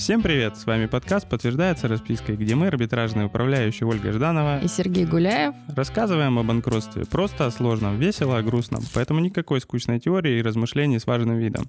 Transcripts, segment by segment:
Всем привет! С вами подкаст «Подтверждается распиской», где мы, арбитражные управляющие Ольга Жданова и Сергей Гуляев, рассказываем о банкротстве просто, о сложном, весело, о грустном. Поэтому никакой скучной теории и размышлений с важным видом.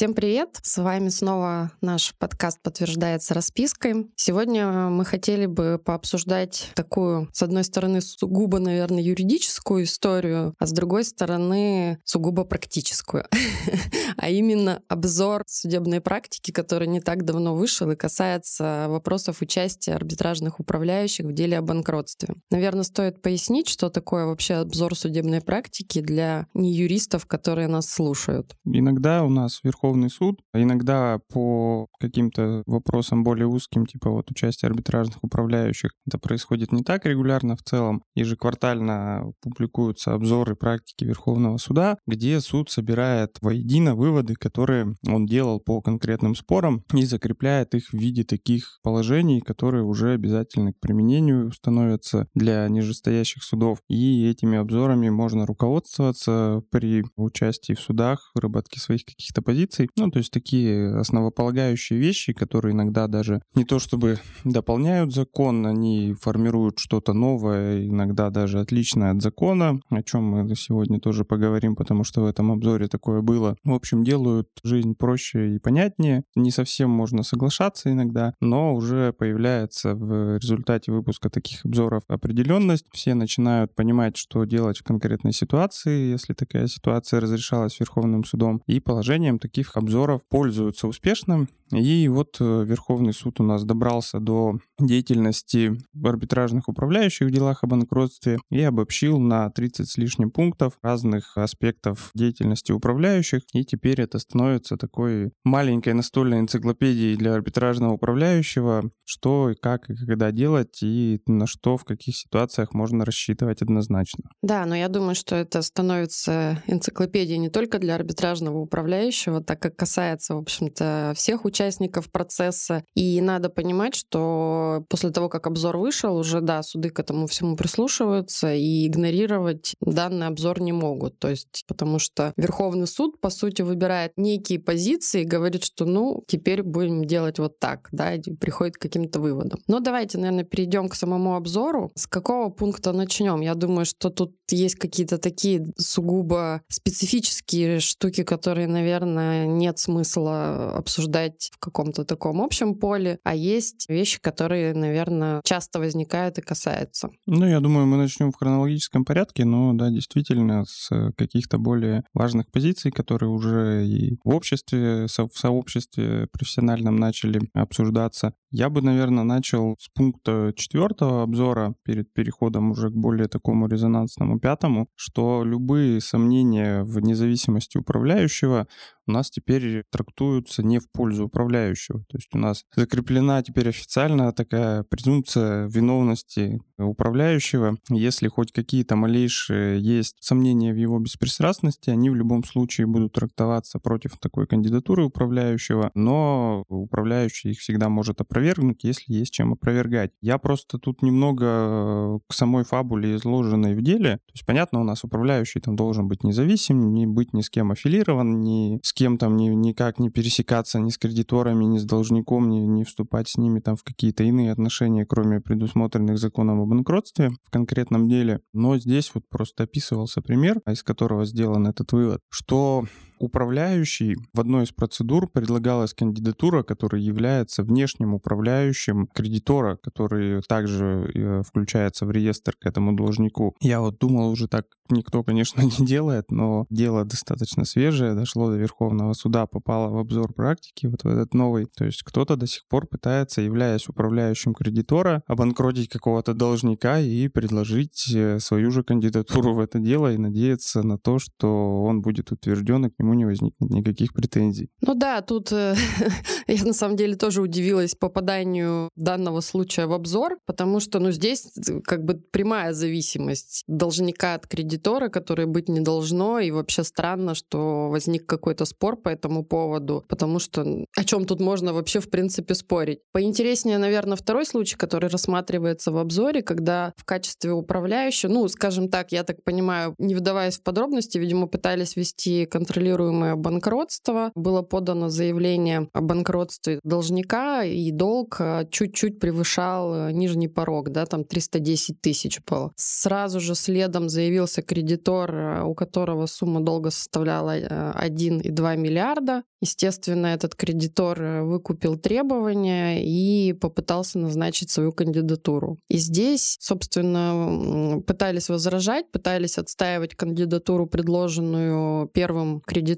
Всем привет! С вами снова наш подкаст «Подтверждается распиской». Сегодня мы хотели бы пообсуждать такую, с одной стороны, сугубо, наверное, юридическую историю, а с другой стороны, сугубо практическую. а именно обзор судебной практики, который не так давно вышел и касается вопросов участия арбитражных управляющих в деле о банкротстве. Наверное, стоит пояснить, что такое вообще обзор судебной практики для неюристов, которые нас слушают. Иногда у нас Верховный Верховный суд. Иногда по каким-то вопросам более узким, типа вот участия арбитражных управляющих, это происходит не так регулярно в целом. Ежеквартально публикуются обзоры практики Верховного суда, где суд собирает воедино выводы, которые он делал по конкретным спорам и закрепляет их в виде таких положений, которые уже обязательно к применению становятся для нижестоящих судов. И этими обзорами можно руководствоваться при участии в судах, выработке своих каких-то позиций, инвестиций. Ну, то есть такие основополагающие вещи, которые иногда даже не то чтобы дополняют закон, они формируют что-то новое, иногда даже отличное от закона, о чем мы сегодня тоже поговорим, потому что в этом обзоре такое было. В общем, делают жизнь проще и понятнее. Не совсем можно соглашаться иногда, но уже появляется в результате выпуска таких обзоров определенность. Все начинают понимать, что делать в конкретной ситуации, если такая ситуация разрешалась Верховным судом, и положением таких таких обзоров пользуются успешно. И вот э, Верховный суд у нас добрался до деятельности арбитражных управляющих в делах о банкротстве и обобщил на 30 с лишним пунктов разных аспектов деятельности управляющих. И теперь это становится такой маленькой настольной энциклопедией для арбитражного управляющего, что и как и когда делать, и на что в каких ситуациях можно рассчитывать однозначно. Да, но я думаю, что это становится энциклопедией не только для арбитражного управляющего, так как касается, в общем-то, всех участников процесса. И надо понимать, что после того, как обзор вышел, уже, да, суды к этому всему прислушиваются и игнорировать данный обзор не могут. То есть, потому что Верховный суд, по сути, выбирает некие позиции и говорит, что, ну, теперь будем делать вот так, да, и приходит к каким-то выводам. Но давайте, наверное, перейдем к самому обзору. С какого пункта начнем? Я думаю, что тут есть какие-то такие сугубо специфические штуки, которые, наверное, нет смысла обсуждать в каком-то таком общем поле, а есть вещи, которые, наверное, часто возникают и касаются. Ну, я думаю, мы начнем в хронологическом порядке, но да, действительно, с каких-то более важных позиций, которые уже и в обществе, в сообществе профессиональном начали обсуждаться. Я бы, наверное, начал с пункта четвертого обзора перед переходом уже к более такому резонансному пятому, что любые сомнения в независимости управляющего у нас теперь трактуются не в пользу управляющего. То есть у нас закреплена теперь официально такая презумпция виновности управляющего. Если хоть какие-то малейшие есть сомнения в его беспристрастности, они в любом случае будут трактоваться против такой кандидатуры управляющего, но управляющий их всегда может опровергнуть, если есть чем опровергать. Я просто тут немного к самой фабуле изложенной в деле. То есть, понятно, у нас управляющий там должен быть независим, не быть ни с кем аффилирован, ни с кем там ни, никак не пересекаться ни с кредиторами, ни с должником, ни, не вступать с ними там в какие-то иные отношения, кроме предусмотренных законом о банкротстве в конкретном деле. Но здесь вот просто описывался пример, из которого сделан этот вывод, что управляющий в одной из процедур предлагалась кандидатура, которая является внешним управляющим кредитора, который также э, включается в реестр к этому должнику. Я вот думал, уже так никто, конечно, не делает, но дело достаточно свежее, дошло до Верховного суда, попало в обзор практики, вот в этот новый. То есть кто-то до сих пор пытается, являясь управляющим кредитора, обанкротить какого-то должника и предложить э, свою же кандидатуру в это дело и надеяться на то, что он будет утвержден и к нему нему не возникнет никаких претензий. Ну да, тут э, я на самом деле тоже удивилась попаданию данного случая в обзор, потому что ну здесь э, как бы прямая зависимость должника от кредитора, который быть не должно, и вообще странно, что возник какой-то спор по этому поводу, потому что о чем тут можно вообще в принципе спорить. Поинтереснее, наверное, второй случай, который рассматривается в обзоре, когда в качестве управляющего, ну, скажем так, я так понимаю, не вдаваясь в подробности, видимо, пытались вести контролирующие контролируемое банкротство. Было подано заявление о банкротстве должника, и долг э, чуть-чуть превышал э, нижний порог, да, там 310 тысяч было. Сразу же следом заявился кредитор, э, у которого сумма долга составляла 1,2 миллиарда. Естественно, этот кредитор выкупил требования и попытался назначить свою кандидатуру. И здесь, собственно, пытались возражать, пытались отстаивать кандидатуру, предложенную первым кредитором.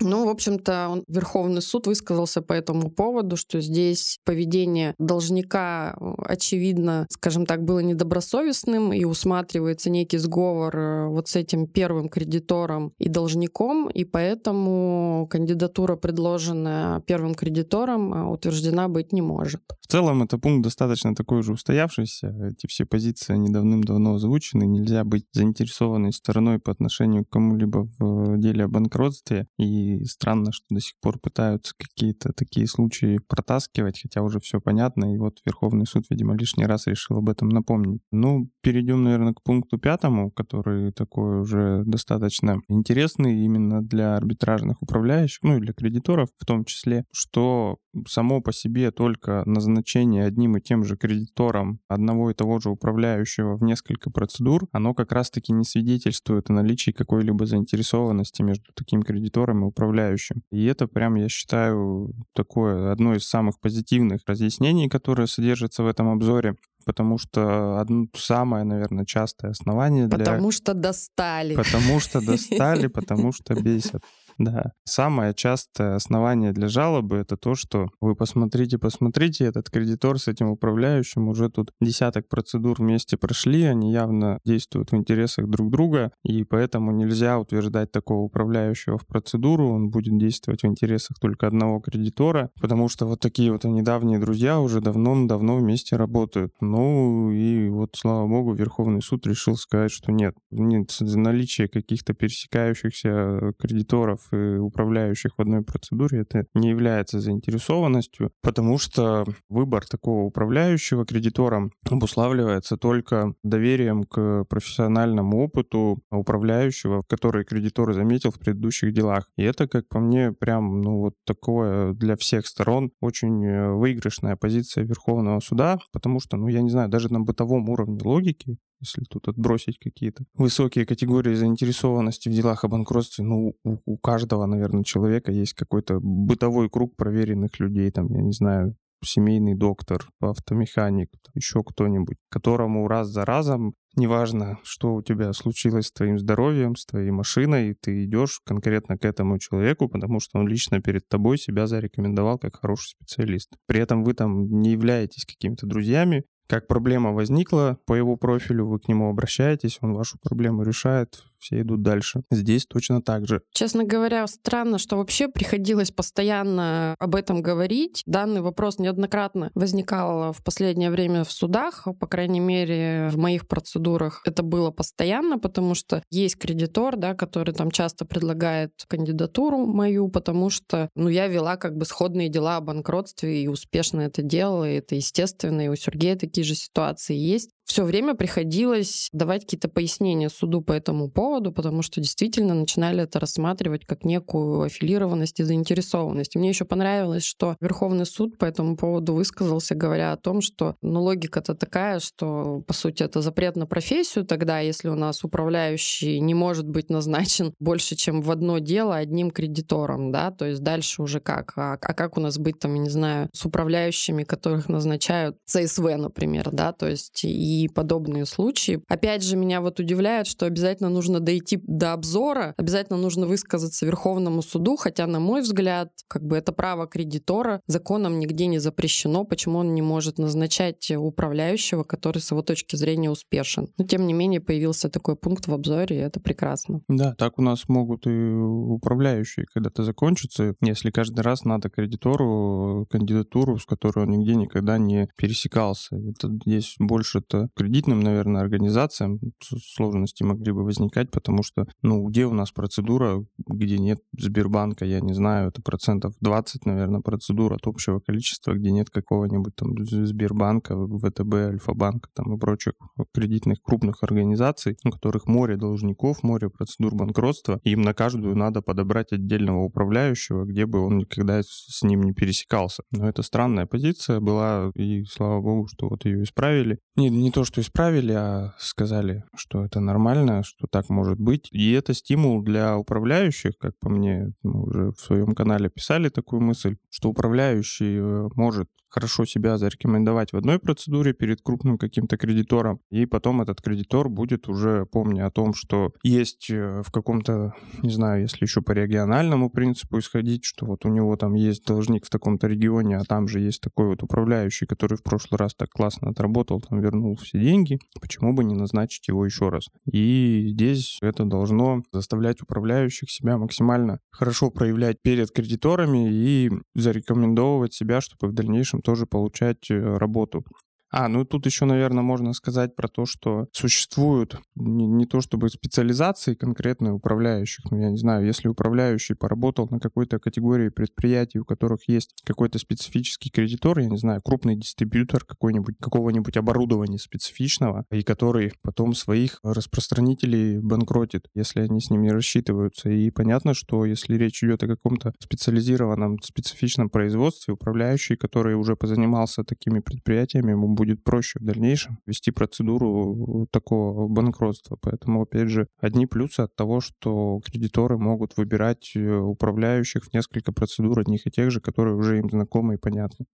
Ну, в общем-то, Верховный суд высказался по этому поводу, что здесь поведение должника, очевидно, скажем так, было недобросовестным и усматривается некий сговор э, вот с этим первым кредитором и должником, и поэтому кандидатура, предложенная первым кредитором, э, утверждена быть не может. В целом, это пункт достаточно такой уже устоявшийся. Эти все позиции, они давным-давно озвучены. Нельзя быть заинтересованной стороной по отношению к кому-либо в деле о банкротстве. И странно, что до сих пор пытаются какие-то такие случаи протаскивать, хотя уже все понятно. И вот Верховный суд, видимо, лишний раз решил об этом напомнить. Ну, перейдем, наверное, к пункту пятому, который такой уже достаточно интересный именно для арбитражных управляющих, ну и для кредиторов в том числе, что само по себе только назначение одним и тем же кредитором одного и того же управляющего в несколько процедур, оно как раз-таки не свидетельствует о наличии какой-либо заинтересованности между таким кредитором и управляющим. И это прям, я считаю, такое одно из самых позитивных разъяснений, которое содержится в этом обзоре потому что одно самое, наверное, частое основание для... Потому что достали. Потому что достали, потому что бесят. Да. Самое частое основание для жалобы — это то, что вы посмотрите, посмотрите, этот кредитор с этим управляющим уже тут десяток процедур вместе прошли, они явно действуют в интересах друг друга, и поэтому нельзя утверждать такого управляющего в процедуру, он будет действовать в интересах только одного кредитора, потому что вот такие вот они давние друзья уже давно-давно вместе работают. Ну и вот, слава богу, Верховный суд решил сказать, что нет, нет наличие каких-то пересекающихся кредиторов и управляющих в одной процедуре, это не является заинтересованностью, потому что выбор такого управляющего кредитором обуславливается только доверием к профессиональному опыту управляющего, который кредитор заметил в предыдущих делах. И это, как по мне, прям, ну, вот такое для всех сторон очень э, выигрышная позиция Верховного суда, потому что, ну, я не знаю, даже на бытовом уровне логики если тут отбросить какие-то высокие категории заинтересованности в делах о банкротстве, ну, у, у каждого, наверное, человека есть какой-то бытовой круг проверенных людей, там, я не знаю, семейный доктор, автомеханик, еще кто-нибудь, которому раз за разом, неважно, что у тебя случилось с твоим здоровьем, с твоей машиной, ты идешь конкретно к этому человеку, потому что он лично перед тобой себя зарекомендовал как хороший специалист. При этом вы там не являетесь какими-то друзьями, как проблема возникла по его профилю, вы к нему обращаетесь, он вашу проблему решает, все идут дальше. Здесь точно так же. Честно говоря, странно, что вообще приходилось постоянно об этом говорить. Данный вопрос неоднократно возникал в последнее время в судах, по крайней мере, в моих процедурах это было постоянно, потому что есть кредитор, да, который там часто предлагает кандидатуру мою, потому что ну, я вела как бы сходные дела о банкротстве и успешно это делала, и это естественно, и у Сергея такие же ситуации есть все время приходилось давать какие-то пояснения суду по этому поводу, потому что действительно начинали это рассматривать как некую аффилированность и заинтересованность. Мне еще понравилось, что Верховный суд по этому поводу высказался, говоря о том, что ну, логика-то такая, что, по сути, это запрет на профессию тогда, если у нас управляющий не может быть назначен больше, чем в одно дело одним кредитором, да, то есть дальше уже как? А, а как у нас быть там, я не знаю, с управляющими, которых назначают ЦСВ, например, да, то есть и подобные случаи. Опять же, меня вот удивляет, что обязательно нужно дойти до обзора, обязательно нужно высказаться Верховному суду, хотя, на мой взгляд, как бы это право кредитора законом нигде не запрещено, почему он не может назначать управляющего, который с его точки зрения успешен. Но, тем не менее, появился такой пункт в обзоре, и это прекрасно. Да, так у нас могут и управляющие когда-то закончиться, если каждый раз надо кредитору кандидатуру, с которой он нигде никогда не пересекался. Это здесь больше-то каким-то кредитным, наверное, организациям сложности могли бы возникать, потому что, ну, где у нас процедура, где нет Сбербанка, я не знаю, это процентов 20, наверное, процедур от общего количества, где нет какого-нибудь там Сбербанка, ВТБ, Альфа-банка там и прочих кредитных крупных организаций, у которых море должников, море процедур банкротства, им на каждую надо подобрать отдельного управляющего, где бы он никогда с ним не пересекался. Но это странная позиция была, и слава богу, что вот ее исправили. Не, не то, что исправили, а сказали, что это нормально, что так может быть. И это стимул для управляющих, как по мне, мы уже в своем канале писали такую мысль, что управляющий э, может хорошо себя зарекомендовать в одной процедуре перед крупным каким-то кредитором, и потом этот кредитор будет уже, помня о том, что есть э, в каком-то, не знаю, если еще по региональному принципу исходить, что вот у него там есть должник в таком-то регионе, а там же есть такой вот управляющий, который в прошлый раз так классно отработал, там вернул все деньги, почему бы не назначить его еще раз? И здесь это должно заставлять управляющих себя максимально хорошо проявлять перед кредиторами и зарекомендовывать себя, чтобы в дальнейшем тоже получать э, работу. А, ну тут еще, наверное, можно сказать про то, что существуют не, не то чтобы специализации конкретные управляющих, но я не знаю, если управляющий поработал на какой-то категории предприятий, у которых есть какой-то специфический кредитор, я не знаю, крупный дистрибьютор какой-нибудь, какого-нибудь оборудования специфичного, и который потом своих распространителей банкротит, если они с ним не рассчитываются. И понятно, что если речь идет о каком-то специализированном, специфичном производстве, управляющий, который уже позанимался такими предприятиями, ему будет проще в дальнейшем вести процедуру такого банкротства. Поэтому, опять же, одни плюсы от того, что кредиторы могут выбирать э, управляющих в несколько процедур одних и тех же, которые уже им знакомы и понятны.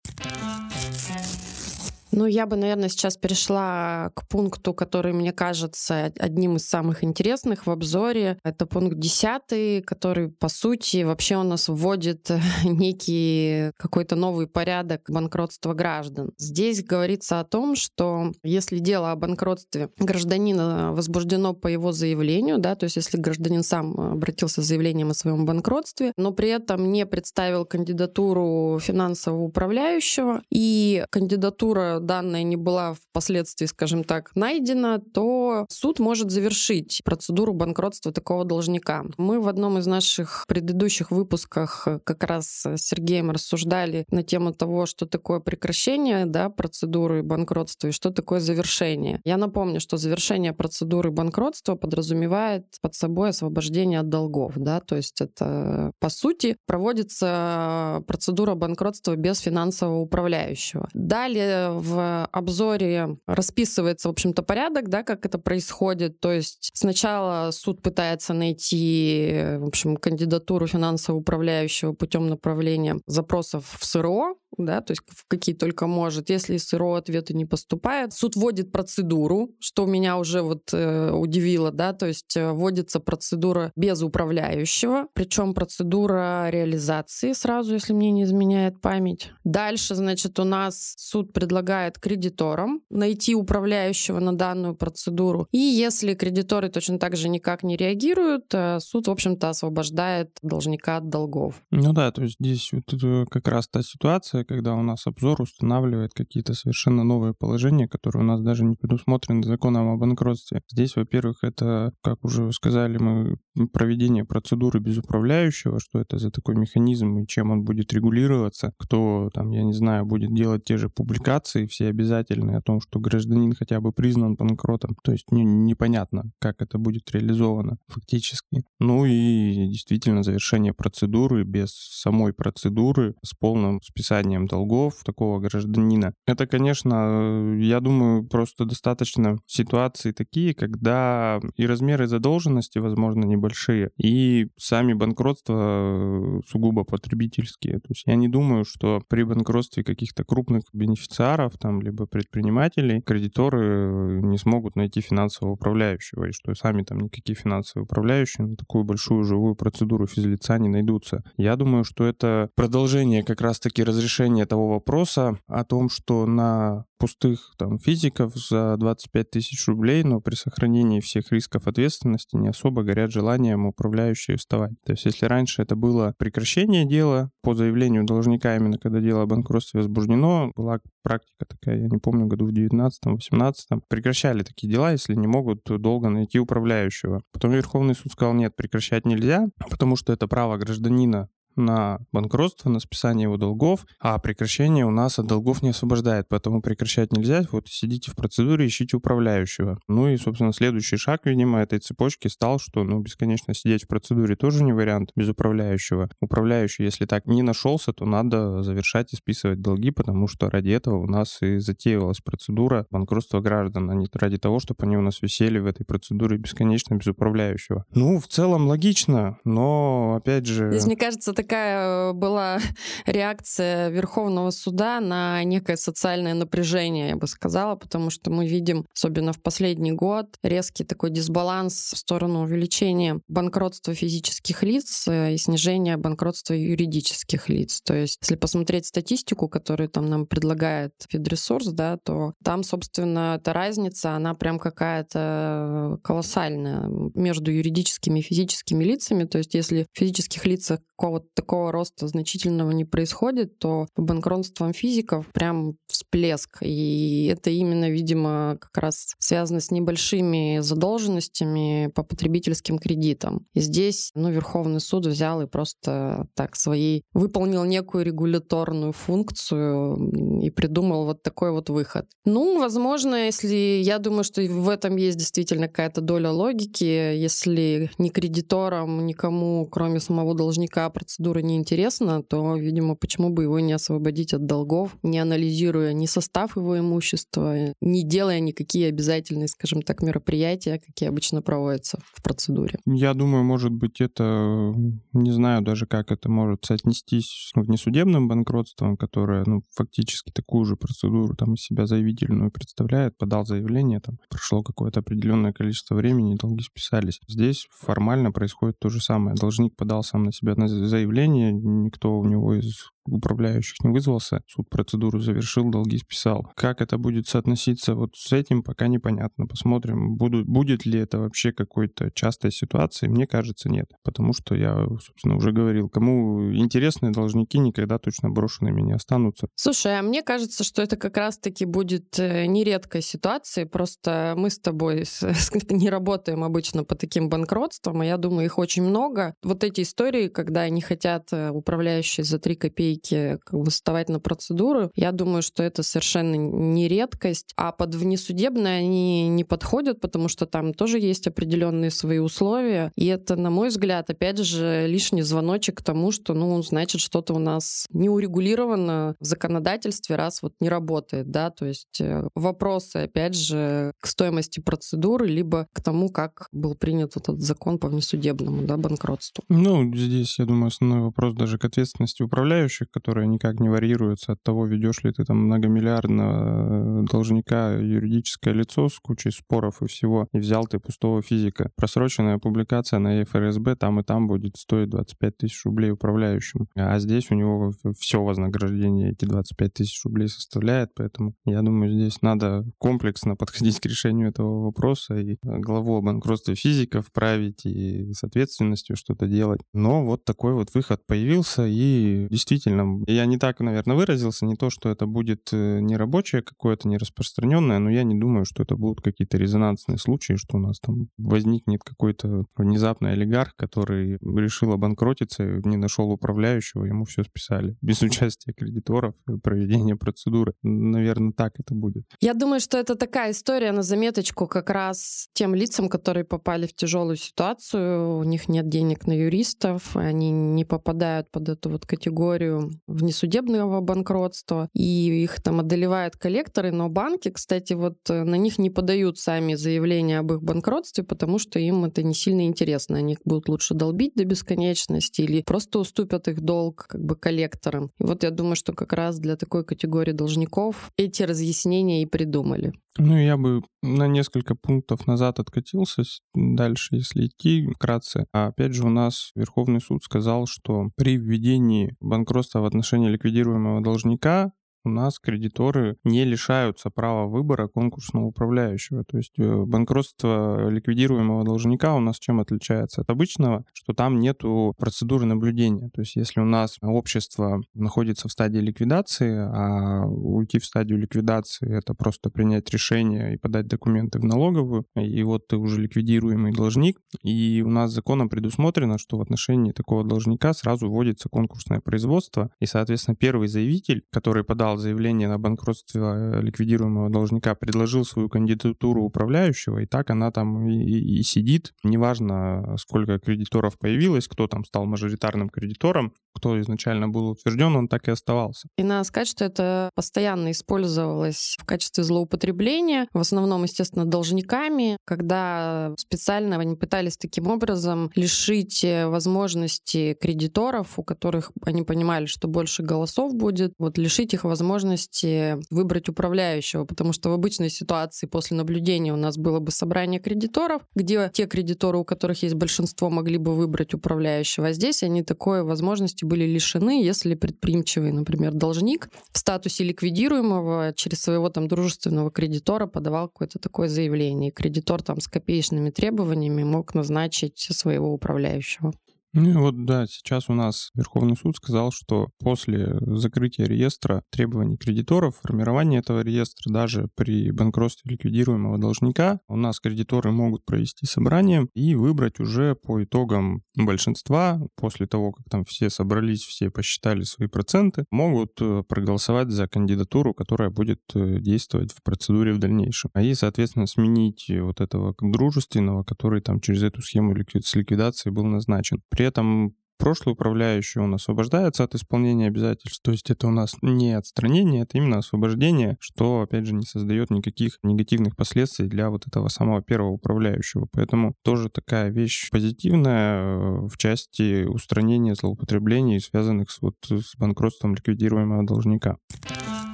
Ну, я бы, наверное, сейчас перешла к пункту, который мне кажется одним из самых интересных в обзоре. Это пункт 10, который, по сути, вообще у нас вводит некий какой-то новый порядок банкротства граждан. Здесь говорится о том, что если дело о банкротстве гражданина возбуждено по его заявлению, да, то есть если гражданин сам обратился с заявлением о своем банкротстве, но при этом не представил кандидатуру финансового управляющего, и кандидатура данная не была впоследствии, скажем так, найдена, то суд может завершить процедуру банкротства такого должника. Мы в одном из наших предыдущих выпусках как раз с Сергеем рассуждали на тему того, что такое прекращение да, процедуры банкротства и что такое завершение. Я напомню, что завершение процедуры банкротства подразумевает под собой освобождение от долгов. Да? То есть это, по сути, проводится процедура банкротства без финансового управляющего. Далее в в обзоре расписывается, в общем-то, порядок, да, как это происходит. То есть сначала суд пытается найти, в общем, кандидатуру финансового управляющего путем направления запросов в СРО, да, то есть в какие только может. Если из СРО ответы не поступает, суд вводит процедуру, что меня уже вот э, удивило, да, то есть э, вводится процедура без управляющего, причем процедура реализации сразу, если мне не изменяет память. Дальше, значит, у нас суд предлагает кредиторам найти управляющего на данную процедуру. И если кредиторы точно так же никак не реагируют, э, суд, в общем-то, освобождает должника от долгов. Ну да, то есть здесь вот как раз та ситуация, когда у нас обзор устанавливает какие-то совершенно новые положения, которые у нас даже не предусмотрены законом о банкротстве. Здесь, во-первых, это, как уже сказали мы, проведение процедуры без управляющего, что это за такой механизм и чем он будет регулироваться, кто там, я не знаю, будет делать те же публикации все обязательные о том, что гражданин хотя бы признан банкротом. То есть не, непонятно, как это будет реализовано фактически. Ну и действительно завершение процедуры без самой процедуры с полным списанием списанием долгов такого гражданина. Это, конечно, я думаю, просто достаточно ситуации такие, когда и размеры задолженности, возможно, небольшие, и сами банкротства э, сугубо потребительские. То есть я не думаю, что при банкротстве каких-то крупных бенефициаров, там, либо предпринимателей, кредиторы э, не смогут найти финансового управляющего, и что сами там никакие финансовые управляющие на такую большую живую процедуру физлица не найдутся. Я думаю, что это продолжение как раз-таки разрешения решение того вопроса о том, что на пустых там физиков за 25 тысяч рублей, но при сохранении всех рисков ответственности не особо горят желанием управляющие вставать. То есть если раньше это было прекращение дела по заявлению должника, именно когда дело о банкротстве возбуждено, была практика такая, я не помню, году в 19-18, прекращали такие дела, если не могут долго найти управляющего. Потом Верховный суд сказал, нет, прекращать нельзя, потому что это право гражданина на банкротство, на списание его долгов, а прекращение у нас от долгов не освобождает, поэтому прекращать нельзя. Вот сидите в процедуре, ищите управляющего. Ну и, собственно, следующий шаг, видимо, этой цепочки стал, что, ну, бесконечно сидеть в процедуре тоже не вариант без управляющего. Управляющий, если так не нашелся, то надо завершать и списывать долги, потому что ради этого у нас и затеивалась процедура банкротства граждан, а не ради того, чтобы они у нас висели в этой процедуре бесконечно без управляющего. Ну, в целом логично, но, опять же... Здесь, мне кажется, такая э, была реакция Верховного суда на некое социальное напряжение, я бы сказала, потому что мы видим, особенно в последний год, резкий такой дисбаланс в сторону увеличения банкротства физических лиц э, и снижения банкротства юридических лиц. То есть, если посмотреть статистику, которую там нам предлагает Федресурс, да, то там, собственно, эта разница, она прям какая-то колоссальная между юридическими и физическими лицами. То есть, если в физических лицах какого-то такого роста значительного не происходит, то по банкротствам физиков прям всплеск. И это именно, видимо, как раз связано с небольшими задолженностями по потребительским кредитам. И здесь, ну, Верховный суд взял и просто так своей выполнил некую регуляторную функцию и придумал вот такой вот выход. Ну, возможно, если я думаю, что в этом есть действительно какая-то доля логики, если ни кредиторам, никому, кроме самого должника, процедура неинтересна, то, видимо, почему бы его не освободить от долгов, не анализируя ни состав его имущества, не делая никакие обязательные, скажем так, мероприятия, какие обычно проводятся в процедуре. Я думаю, может быть, это, не знаю даже, как это может соотнестись с внесудебным банкротством, которое, ну, фактически такую же процедуру там из себя заявительную представляет, подал заявление, там прошло какое-то определенное количество времени, долги списались. Здесь формально происходит то же самое. Должник подал сам на себя заявление, никто у него из управляющих не вызвался, суд процедуру завершил, долги списал. Как это будет соотноситься вот с этим, пока непонятно. Посмотрим, буду, будет ли это вообще какой-то частой ситуацией. Мне кажется, нет. Потому что я, собственно, уже говорил, кому интересны должники никогда точно брошенными не останутся. Слушай, а мне кажется, что это как раз-таки будет э, нередкой ситуацией. Просто мы с тобой не работаем обычно по таким банкротствам, и я думаю, их очень много. Вот эти истории, когда они хотят э, управляющие за 3 копейки копейки как бы вставать на процедуру. Я думаю, что это совершенно не редкость. А под внесудебные они не подходят, потому что там тоже есть определенные свои условия. И это, на мой взгляд, опять же, лишний звоночек к тому, что, ну, значит, что-то у нас не урегулировано в законодательстве, раз вот не работает, да, то есть э, вопросы, опять же, к стоимости процедуры, либо к тому, как был принят этот закон по внесудебному, да, банкротству. Ну, здесь, я думаю, основной вопрос даже к ответственности управляющих, составляющих, которые никак не варьируются от того, ведешь ли ты там многомиллиардного э, должника юридическое лицо с кучей споров и всего, и взял ты пустого физика. Просроченная публикация на ФРСБ там и там будет стоить 25 тысяч рублей управляющему. А здесь у него все вознаграждение эти 25 тысяч рублей составляет, поэтому я думаю, здесь надо комплексно подходить к решению этого вопроса и главу о банкротстве физиков править и с ответственностью что-то делать. Но вот такой вот выход появился, и действительно действительно, я не так, наверное, выразился, не то, что это будет э, не рабочее какое-то, не распространенное, но я не думаю, что это будут какие-то резонансные случаи, что у нас там возникнет какой-то внезапный олигарх, который решил обанкротиться, не нашел управляющего, ему все списали. Без участия кредиторов, проведения процедуры. Наверное, так это будет. Я думаю, что это такая история на заметочку как раз тем лицам, которые попали в тяжелую ситуацию, у них нет денег на юристов, они не попадают под эту вот категорию внесудебного банкротства, и их там одолевают коллекторы, но банки, кстати, вот э, на них не подают сами заявления об их банкротстве, потому что им это не сильно интересно. Они будут лучше долбить до бесконечности или просто уступят их долг как бы коллекторам. И вот я думаю, что как раз для такой категории должников эти разъяснения и придумали. Ну, я бы на несколько пунктов назад откатился дальше, если идти вкратце. А опять же, у нас Верховный суд сказал, что при введении банкротства в отношении ликвидируемого должника у нас кредиторы не лишаются права выбора конкурсного управляющего. То есть э, банкротство ликвидируемого должника у нас чем отличается от обычного, что там нету процедуры наблюдения. То есть если у нас общество находится в стадии ликвидации, а уйти в стадию ликвидации — это просто принять решение и подать документы в налоговую, и вот ты уже ликвидируемый должник, и у нас законом предусмотрено, что в отношении такого должника сразу вводится конкурсное производство, и, соответственно, первый заявитель, который подал подал заявление на банкротство ликвидируемого должника, предложил свою кандидатуру управляющего, и так она там и, и, и сидит. Неважно, сколько кредиторов появилось, кто там стал мажоритарным кредитором, кто изначально был утвержден, он так и оставался. И надо сказать, что это постоянно использовалось в качестве злоупотребления, в основном, естественно, должниками, когда специально они пытались таким образом лишить э, возможности кредиторов, у которых они понимали, что больше голосов будет, вот лишить их возможности возможности выбрать управляющего, потому что в обычной ситуации после наблюдения у нас было бы собрание кредиторов, где те кредиторы, у которых есть большинство, могли бы выбрать управляющего. А здесь они такой возможности были лишены, если предприимчивый, например, должник в статусе ликвидируемого через своего там дружественного кредитора подавал какое-то такое заявление. И кредитор там с копеечными требованиями мог назначить своего управляющего. Ну вот да, сейчас у нас Верховный суд сказал, что после закрытия реестра требований кредиторов, формирование этого реестра даже при банкротстве ликвидируемого должника, у нас кредиторы могут провести собрание и выбрать уже по итогам большинства, после того, как там все собрались, все посчитали свои проценты, могут э, проголосовать за кандидатуру, которая будет э, действовать в процедуре в дальнейшем. А и, соответственно, сменить вот этого дружественного, который там через эту схему с ликвидацией был назначен. При при этом прошлый управляющий, он освобождается от исполнения обязательств. То есть это у нас не отстранение, это именно освобождение, что, опять же, не создает никаких негативных последствий для вот этого самого первого управляющего. Поэтому тоже такая вещь позитивная э, в части устранения злоупотреблений, связанных с, вот, с банкротством ликвидируемого должника.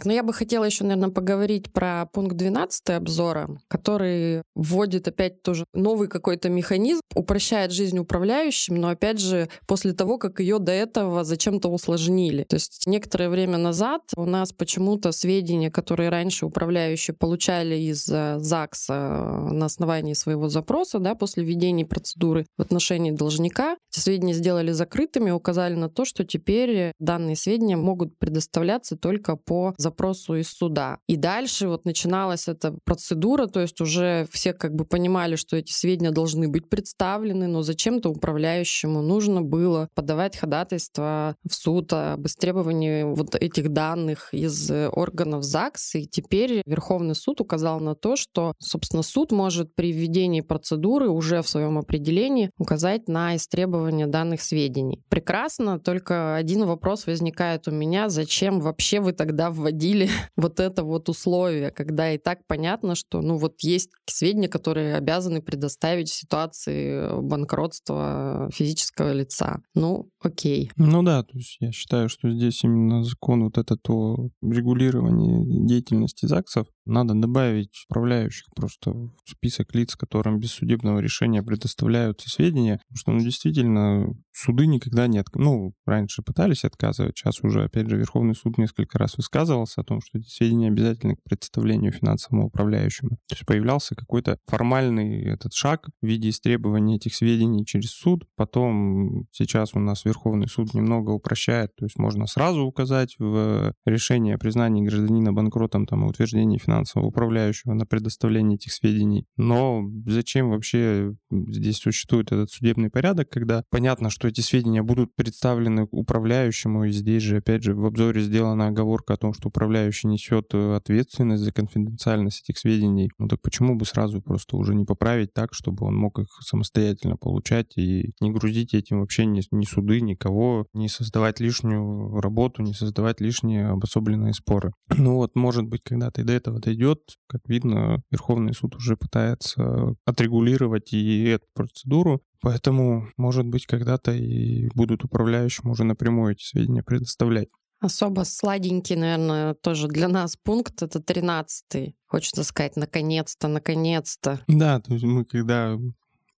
Так, ну я бы хотела еще, наверное, поговорить про пункт 12 обзора, который вводит опять тоже новый какой-то механизм, упрощает жизнь управляющим, но опять же после того, как ее до этого зачем-то усложнили. То есть некоторое время назад у нас почему-то сведения, которые раньше управляющие получали из э, ЗАГСа э, на основании своего запроса, да, после введения процедуры в отношении должника, эти сведения сделали закрытыми, указали на то, что теперь данные сведения могут предоставляться только по запросу из суда. И дальше вот начиналась эта процедура, то есть уже все как бы понимали, что эти сведения должны быть представлены, но зачем-то управляющему нужно было подавать ходатайство в суд об истребовании вот этих данных из органов ЗАГС. И теперь Верховный суд указал на то, что, собственно, суд может при введении процедуры уже в своем определении указать на истребование данных сведений. Прекрасно, только один вопрос возникает у меня, зачем вообще вы тогда вводите вводили вот это вот условие, когда и так понятно, что ну вот есть сведения, которые обязаны предоставить в ситуации банкротства физического лица. Ну, окей. Ну да, то есть я считаю, что здесь именно закон вот это то регулирование деятельности ЗАГСов, надо добавить управляющих просто в список лиц, которым без судебного решения предоставляются сведения, потому что, ну, действительно, суды никогда не... От... Ну, раньше пытались отказывать, сейчас уже, опять же, Верховный суд несколько раз высказывался о том, что эти сведения обязательны к представлению финансовому управляющему. То есть появлялся какой-то формальный этот шаг в виде истребования этих сведений через суд. Потом сейчас у нас Верховный суд немного упрощает, то есть можно сразу указать в решении о признании гражданина банкротом там, и утверждении финансового управляющего на предоставление этих сведений. Но зачем вообще здесь существует этот судебный порядок, когда понятно, что эти сведения будут представлены управляющему, и здесь же, опять же, в обзоре сделана оговорка о том, что управляющий несет э, ответственность за конфиденциальность этих сведений. Ну так почему бы сразу просто уже не поправить так, чтобы он мог их самостоятельно получать и не грузить этим вообще ни, ни суды, никого, не создавать лишнюю работу, не создавать лишние обособленные споры. Ну вот, может быть, когда-то и до этого дойдет, как видно, Верховный суд уже пытается отрегулировать и эту процедуру, Поэтому, может быть, когда-то и будут управляющим уже напрямую эти сведения предоставлять. Особо сладенький, наверное, тоже для нас пункт — это 13-й. Хочется сказать, наконец-то, наконец-то. Да, то есть мы когда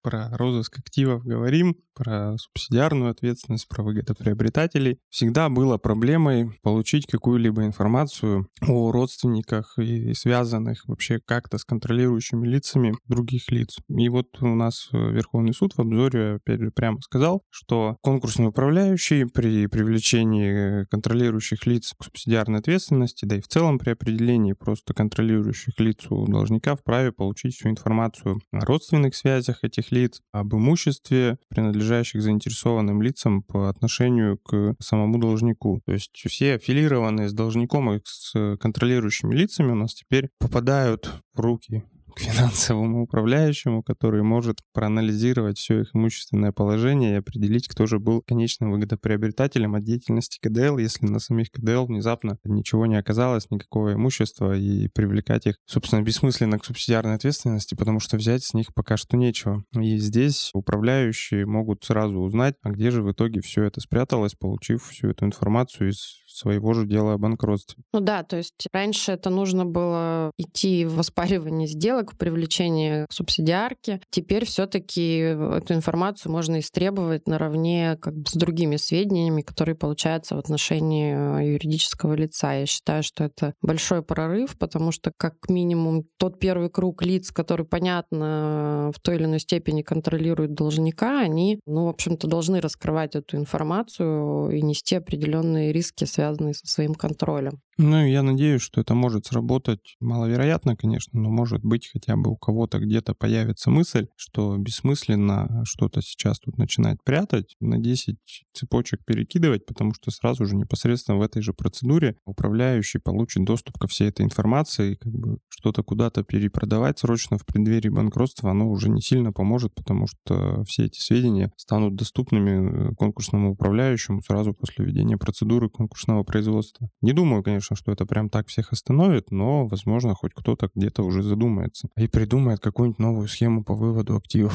про розыск активов говорим, про субсидиарную ответственность, про выгодоприобретателей, всегда было проблемой получить какую-либо информацию о родственниках и связанных вообще как-то с контролирующими лицами других лиц. И вот у нас Верховный суд в обзоре, опять же, прямо сказал, что конкурсный управляющий при привлечении контролирующих лиц к субсидиарной ответственности, да и в целом при определении просто контролирующих лиц у должника вправе получить всю информацию о родственных связях этих лиц, об имуществе, принадлежащих заинтересованным лицам по отношению к самому должнику. То есть все аффилированные с должником и с контролирующими лицами у нас теперь попадают в руки к финансовому управляющему, который может проанализировать все их имущественное положение и определить, кто же был конечным выгодоприобретателем от деятельности КДЛ, если на самих КДЛ внезапно ничего не оказалось, никакого имущества, и привлекать их, собственно, бессмысленно к субсидиарной ответственности, потому что взять с них пока что нечего. И здесь управляющие могут сразу узнать, а где же в итоге все это спряталось, получив всю эту информацию из своего же дела о банкротстве. Ну да, то есть раньше это нужно было идти в оспаривание сделок, в привлечение субсидиарки. Теперь все-таки эту информацию можно истребовать наравне как бы с другими сведениями, которые получаются в отношении юридического лица. Я считаю, что это большой прорыв, потому что как минимум тот первый круг лиц, который, понятно, в той или иной степени контролирует должника, они, ну, в общем-то, должны раскрывать эту информацию и нести определенные риски, связанные связанные со своим контролем. Ну, я надеюсь, что это может сработать. Маловероятно, конечно, но может быть хотя бы у кого-то где-то появится мысль, что бессмысленно что-то сейчас тут начинать прятать, на 10 цепочек перекидывать, потому что сразу же непосредственно в этой же процедуре управляющий получит доступ ко всей этой информации, и как бы что-то куда-то перепродавать срочно в преддверии банкротства, оно уже не сильно поможет, потому что все эти сведения станут доступными э, конкурсному управляющему сразу после введения процедуры конкурсного производства. Не думаю, конечно, конечно, что это прям так всех остановит, но, возможно, хоть кто-то где-то уже задумается и придумает какую-нибудь новую схему по выводу активов.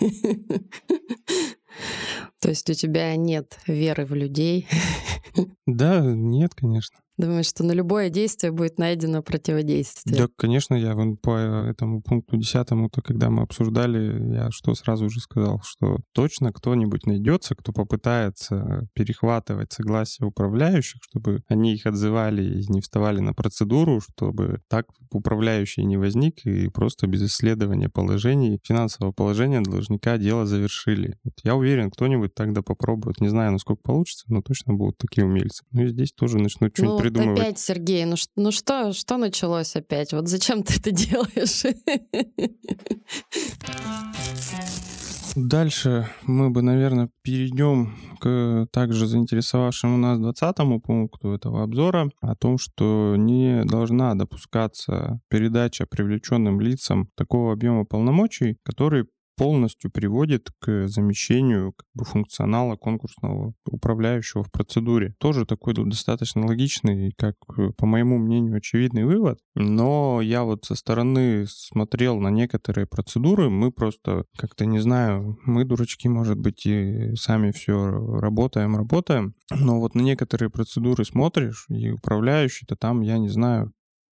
То есть у тебя нет веры в людей? Да, нет, конечно. Думаешь, что на любое действие будет найдено противодействие? Да, конечно, я вон по этому пункту десятому-то, когда мы обсуждали, я что сразу же сказал, что точно кто-нибудь найдется, кто попытается перехватывать согласие управляющих, чтобы они их отзывали и не вставали на процедуру, чтобы так управляющий не возник и просто без исследования положений, финансового положения должника дело завершили. Вот я уверен, кто-нибудь тогда попробует. Не знаю, насколько получится, но точно будут такие умельцы. Ну и здесь тоже начнут что-нибудь ну, придумывать. опять, Сергей, ну, ну что, что началось опять? Вот зачем ты это делаешь? Дальше мы бы, наверное, перейдем к также заинтересовавшему нас 20 пункту этого обзора о том, что не должна допускаться передача привлеченным лицам такого объема полномочий, которые полностью приводит к замещению как бы, функционала конкурсного управляющего в процедуре. Тоже такой достаточно логичный, как по моему мнению, очевидный вывод. Но я вот со стороны смотрел на некоторые процедуры, мы просто как-то не знаю, мы дурачки, может быть, и сами все работаем, работаем, но вот на некоторые процедуры смотришь, и управляющий-то там, я не знаю,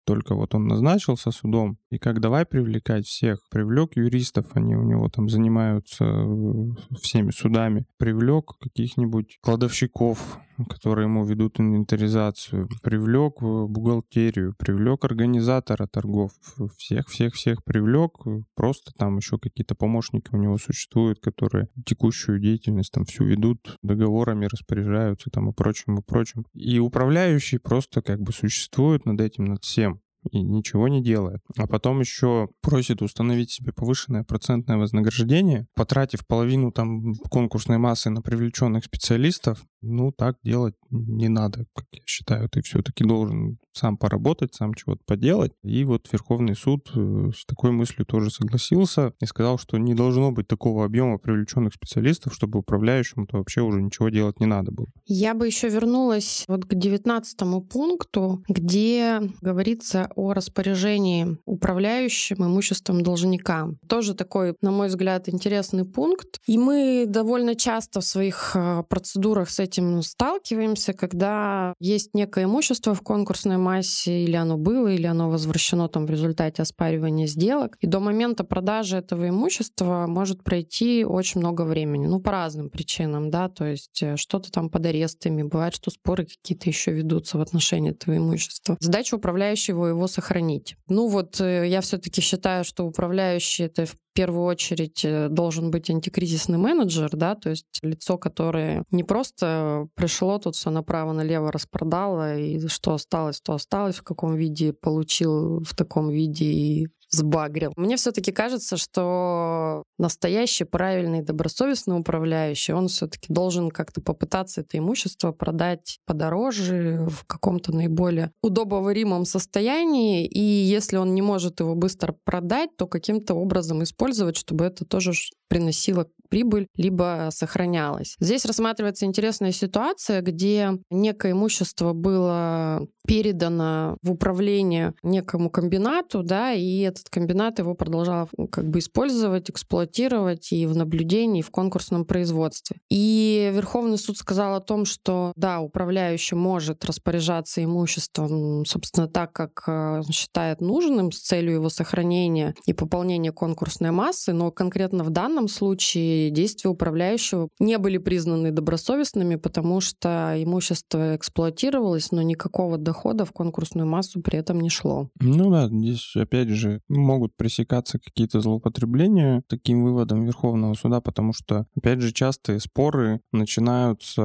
только вот он назначился судом, и как давай привлекать всех, привлек юристов, они у него там занимаются э, всеми судами, привлек каких-нибудь кладовщиков, которые ему ведут инвентаризацию, привлек бухгалтерию, привлек организатора торгов, всех-всех-всех привлек, просто там еще какие-то помощники у него существуют, которые текущую деятельность там всю ведут, договорами распоряжаются там и прочим, и прочим. И управляющий просто как бы существует над этим, над всем и ничего не делает. А потом еще просит установить себе повышенное процентное вознаграждение, потратив половину там конкурсной массы на привлеченных специалистов, ну, так делать не надо, как я считаю. Ты все-таки должен сам поработать, сам чего-то поделать. И вот Верховный суд э, с такой мыслью тоже согласился и сказал, что не должно быть такого объема привлеченных специалистов, чтобы управляющему-то вообще уже ничего делать не надо было. Я бы еще вернулась вот к девятнадцатому пункту, где говорится о распоряжении управляющим имуществом должника. Тоже такой, на мой взгляд, интересный пункт. И мы довольно часто в своих э, процедурах с этим сталкиваемся, когда есть некое имущество в конкурсной массе, или оно было, или оно возвращено там в результате оспаривания сделок. И до момента продажи этого имущества может пройти очень много времени. Ну, по разным причинам, да, то есть э, что-то там под арестами, бывает, что споры какие-то еще ведутся в отношении этого имущества. Задача управляющего его сохранить. Ну вот э, я все-таки считаю, что управляющий это в первую очередь э, должен быть антикризисный менеджер, да, то есть лицо, которое не просто пришло тут все направо-налево распродало, и что осталось, то осталось, в каком виде получил, в таком виде и сбагрил. Мне все-таки кажется, что настоящий, правильный, добросовестный управляющий, он все-таки должен как-то попытаться это имущество продать подороже, в каком-то наиболее удобоваримом состоянии, и если он не может его быстро продать, то каким-то образом использовать, чтобы это тоже приносило прибыль, либо сохранялось. Здесь рассматривается интересная ситуация, где некое имущество было передано в управление некому комбинату, да, и этот комбинат его продолжал как бы использовать, эксплуатировать и в наблюдении, и в конкурсном производстве. И Верховный суд сказал о том, что да, управляющий может распоряжаться имуществом, собственно, так, как э, считает нужным с целью его сохранения и пополнения конкурсной массы, но конкретно в данном случае действия управляющего не были признаны добросовестными, потому что имущество эксплуатировалось, но никакого дохода в конкурсную массу при этом не шло. Ну да, здесь опять же могут пресекаться какие-то злоупотребления таким выводом Верховного суда, потому что, опять же, частые споры начинаются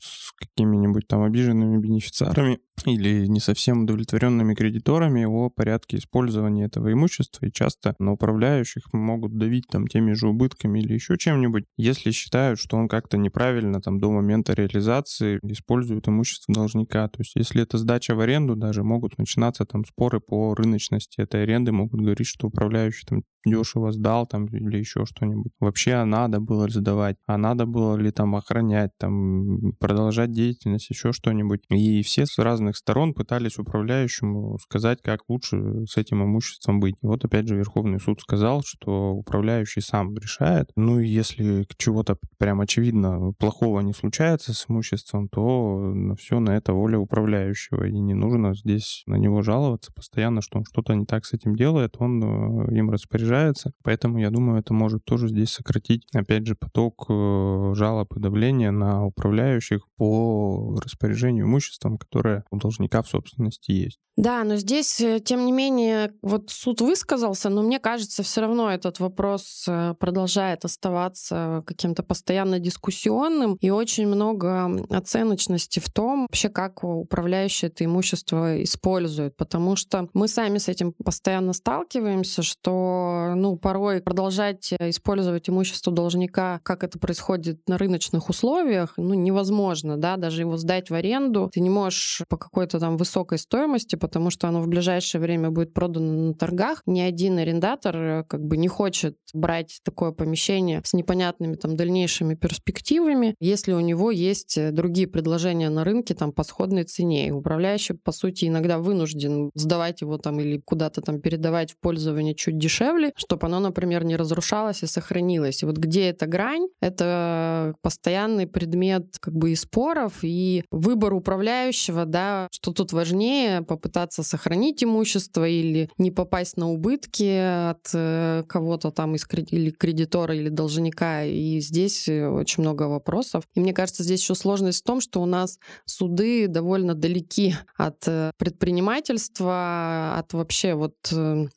с какими-нибудь там обиженными бенефициарами, или не совсем удовлетворенными кредиторами о порядке использования этого имущества, и часто на управляющих могут давить там теми же убытками или еще чем-нибудь, если считают, что он как-то неправильно там до момента реализации использует имущество должника. То есть если это сдача в аренду, даже могут начинаться там споры по рыночности этой аренды, могут говорить, что управляющий там дешево сдал там или еще что-нибудь. Вообще а надо было ли сдавать, а надо было ли там охранять, там продолжать деятельность, еще что-нибудь. И все с разных сторон пытались управляющему сказать, как лучше с этим имуществом быть. И вот опять же Верховный суд сказал, что управляющий сам решает. Ну и если чего-то прям очевидно плохого не случается с имуществом, то все на это воля управляющего. И не нужно здесь на него жаловаться постоянно, что он что-то не так с этим делает, он э, им распоряжается снижается. Поэтому, я думаю, это может тоже здесь сократить, опять же, поток э, жалоб и давления на управляющих по распоряжению имуществом, которое у должника в собственности есть. Да, но здесь, э, тем не менее, вот суд высказался, но мне кажется, все равно этот вопрос э, продолжает оставаться каким-то постоянно дискуссионным, и очень много оценочности в том, вообще как управляющие это имущество используют, потому что мы сами с этим постоянно сталкиваемся, что ну, порой продолжать использовать имущество должника, как это происходит на рыночных условиях, ну, невозможно, да, даже его сдать в аренду, ты не можешь по какой-то там высокой стоимости, потому что оно в ближайшее время будет продано на торгах. Ни один арендатор э, как бы не хочет брать такое помещение с непонятными там дальнейшими перспективами, если у него есть э, другие предложения на рынке там по сходной цене. И управляющий, по сути, иногда вынужден сдавать его там или куда-то там передавать в пользование чуть дешевле, чтобы оно, например, не разрушалось и сохранилось. И вот где эта грань, это постоянный предмет как бы и споров, и выбор управляющего, да, что тут важнее, попытаться пытаться сохранить имущество или не попасть на убытки от э, кого-то там из или кредитора или должника. И здесь э, очень много вопросов. И мне кажется, здесь еще сложность в том, что у нас суды довольно далеки от э, предпринимательства, от вообще вот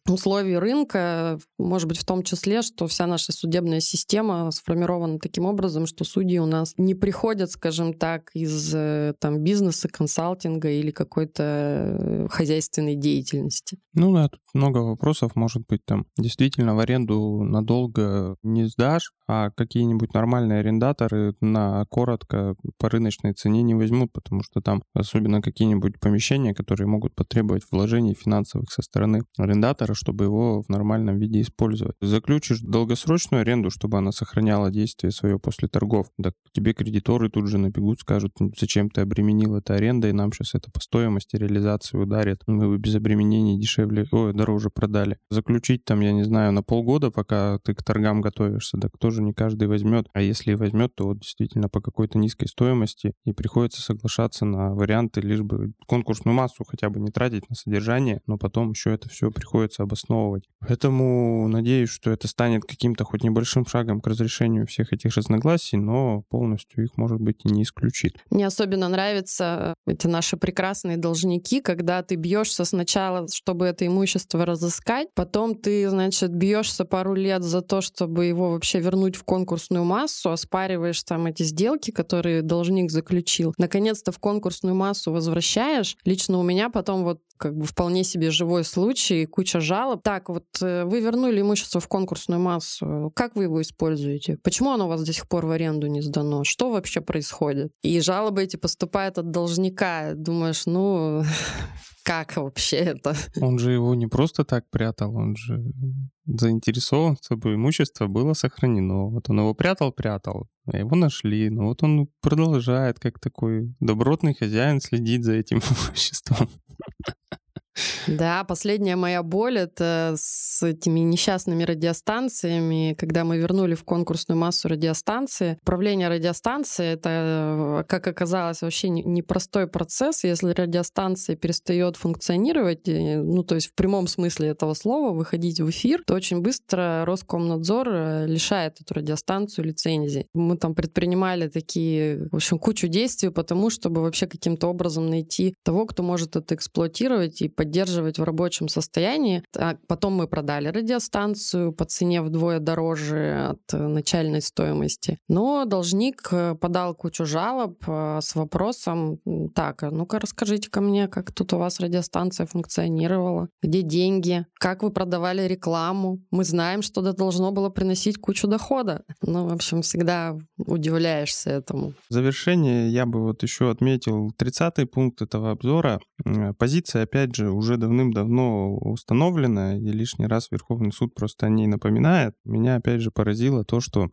условий рынка, может быть, в том числе, что вся наша судебная система сформирована таким образом, что судьи у нас не приходят, скажем так, из там бизнеса, консалтинга или какой-то хозяйственной деятельности. Ну да, тут много вопросов, может быть, там действительно в аренду надолго не сдашь, а какие-нибудь нормальные арендаторы на коротко по рыночной цене не возьмут, потому что там особенно какие-нибудь помещения, которые могут потребовать вложений финансовых со стороны арендатора, чтобы его в нормальном виде очереди использовать. Заключишь долгосрочную аренду, чтобы она сохраняла действие свое после торгов. Так тебе кредиторы тут же набегут, скажут, зачем ты обременил это арендой, нам сейчас это по стоимости реализации ударит. Мы бы без обременений дешевле, ой, дороже продали. Заключить там, я не знаю, на полгода, пока ты к торгам готовишься, так тоже не каждый возьмет. А если и возьмет, то вот действительно по какой-то низкой стоимости и приходится соглашаться на варианты, лишь бы конкурсную массу хотя бы не тратить на содержание, но потом еще это все приходится обосновывать. Поэтому надеюсь, что это станет каким-то хоть небольшим шагом к разрешению всех этих разногласий, но полностью их, может быть, и не исключит. Мне особенно нравятся эти наши прекрасные должники, когда ты бьешься сначала, чтобы это имущество разыскать, потом ты, значит, бьешься пару лет за то, чтобы его вообще вернуть в конкурсную массу, оспариваешь там эти сделки, которые должник заключил. Наконец-то в конкурсную массу возвращаешь. Лично у меня потом вот как бы вполне себе живой случай, куча жалоб. Так, вот э, вы вернули имущество в конкурсную массу. Как вы его используете? Почему оно у вас до сих пор в аренду не сдано? Что вообще происходит? И жалобы эти поступают от должника. Думаешь, ну, как вообще это? Он же его не просто так прятал, он же заинтересован, чтобы имущество было сохранено. Вот он его прятал-прятал, а его нашли. Но вот он продолжает, как такой добротный хозяин, следить за этим имуществом. Да, последняя моя боль — это с этими несчастными радиостанциями. Когда мы вернули в конкурсную массу радиостанции, управление радиостанцией — это, как оказалось, вообще непростой процесс. Если радиостанция перестает функционировать, ну, то есть в прямом смысле этого слова, выходить в эфир, то очень быстро Роскомнадзор э, лишает эту радиостанцию лицензии. Мы там предпринимали такие, в общем, кучу действий потому, чтобы вообще каким-то образом найти того, кто может это эксплуатировать и поддерживать в рабочем состоянии. А потом мы продали радиостанцию по цене вдвое дороже от начальной стоимости. Но должник э, подал кучу жалоб э, с вопросом, так, а ну-ка расскажите-ка мне, как тут у вас радиостанция функционировала, где деньги, как вы продавали рекламу. Мы знаем, что это должно было приносить кучу дохода. Ну, в общем, всегда удивляешься этому. В завершение я бы вот еще отметил 30-й пункт этого обзора. Позиция, опять же, уже давным-давно установлена, и лишний раз Верховный суд просто о ней напоминает. Меня опять же поразило то, что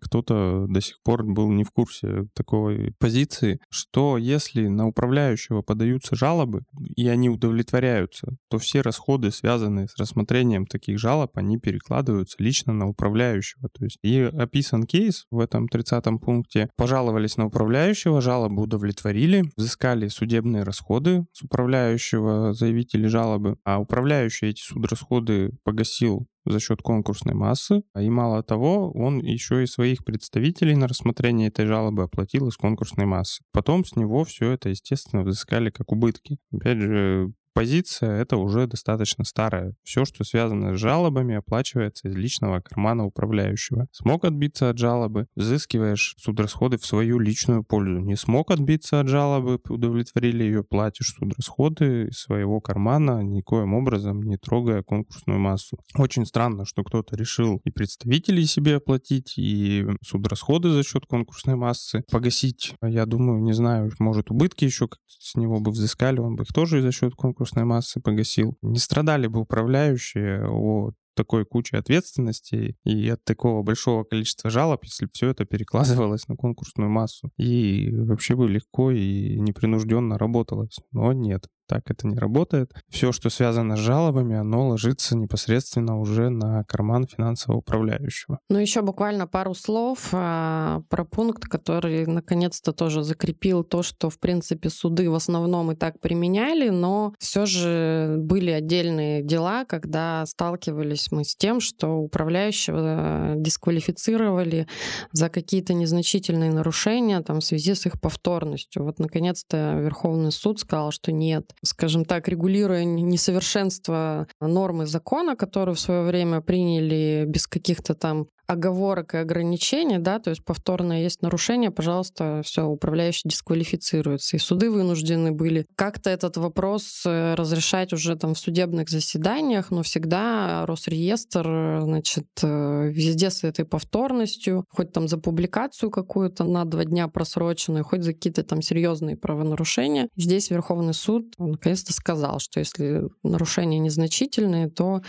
кто-то до сих пор был не в курсе такой позиции, что если на управляющего подаются жалобы, и они удовлетворяются, то все расходы, связанные с рассмотрением таких жалоб, они перекладываются лично на управляющего. То есть и описан кейс в этом 30 пункте. Пожаловались на управляющего, жалобы удовлетворили, взыскали судебные расходы с управляющего заявители жалобы, а управляющий эти судрасходы погасил за счет конкурсной массы. И мало того, он еще и своих представителей на рассмотрение этой жалобы оплатил из конкурсной массы. Потом с него все это, естественно, взыскали как убытки. Опять же, позиция — это уже достаточно старая. Все, что связано с жалобами, оплачивается из личного кармана управляющего. Смог отбиться от жалобы, взыскиваешь судрасходы в свою личную пользу. Не смог отбиться от жалобы, удовлетворили ее, платишь судрасходы из своего кармана, никоим образом не трогая конкурсную массу. Очень странно, что кто-то решил и представителей себе оплатить, и судрасходы за счет конкурсной массы погасить. Я думаю, не знаю, может убытки еще с него бы взыскали, он бы их тоже за счет конкурсной конкурсной массы погасил. Не страдали бы управляющие от такой кучи ответственности и от такого большого количества жалоб, если все это перекладывалось на конкурсную массу. И вообще бы легко и непринужденно работалось. Но нет так это не работает. Все, что связано с жалобами, оно ложится непосредственно уже на карман финансового управляющего. Ну, еще буквально пару слов а, про пункт, который наконец-то тоже закрепил то, что, в принципе, суды в основном и так применяли, но все же были отдельные дела, когда сталкивались мы с тем, что управляющего дисквалифицировали за какие-то незначительные нарушения там, в связи с их повторностью. Вот, наконец-то, Верховный суд сказал, что нет, скажем так, регулируя несовершенство нормы закона, которые в свое время приняли без каких-то там оговорок и ограничений, да, то есть повторное есть нарушение, пожалуйста, все, управляющий дисквалифицируется. И суды вынуждены были как-то этот вопрос э, разрешать уже там в судебных заседаниях, но всегда Росреестр, значит, э, везде с этой повторностью, хоть там за публикацию какую-то на два дня просроченную, хоть за какие-то там серьезные правонарушения. Здесь Верховный суд наконец-то сказал, что если нарушения незначительные, то,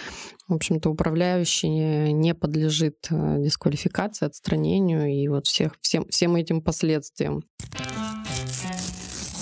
в общем-то, управляющий не подлежит э, дисквалификации, отстранению и вот всех, всем, всем этим последствиям.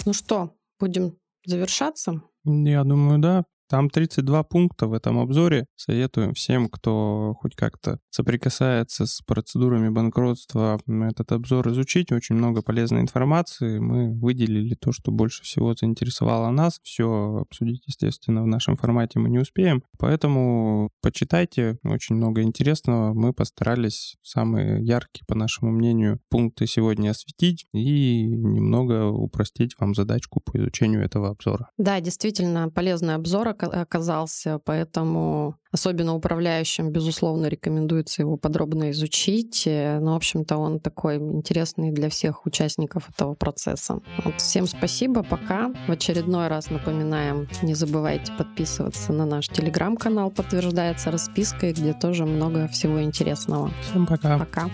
Ну что, будем завершаться? Я думаю, да. Там 32 пункта в этом обзоре. Советуем всем, кто хоть как-то соприкасается с процедурами банкротства, этот обзор изучить. Очень много полезной информации. Мы выделили то, что больше всего заинтересовало нас. Все обсудить, естественно, в нашем формате мы не успеем. Поэтому почитайте. Очень много интересного. Мы постарались самые яркие, по нашему мнению, пункты сегодня осветить и немного упростить вам задачку по изучению этого обзора. Да, действительно, полезный обзор оказался, поэтому особенно управляющим, безусловно, рекомендуется его подробно изучить. Э, Но, ну, в общем-то, он такой интересный для всех участников этого процесса. Вот, всем спасибо, пока. В очередной раз напоминаем, не забывайте подписываться на наш телеграм-канал, подтверждается распиской, где тоже много всего интересного. Всем пока. Пока.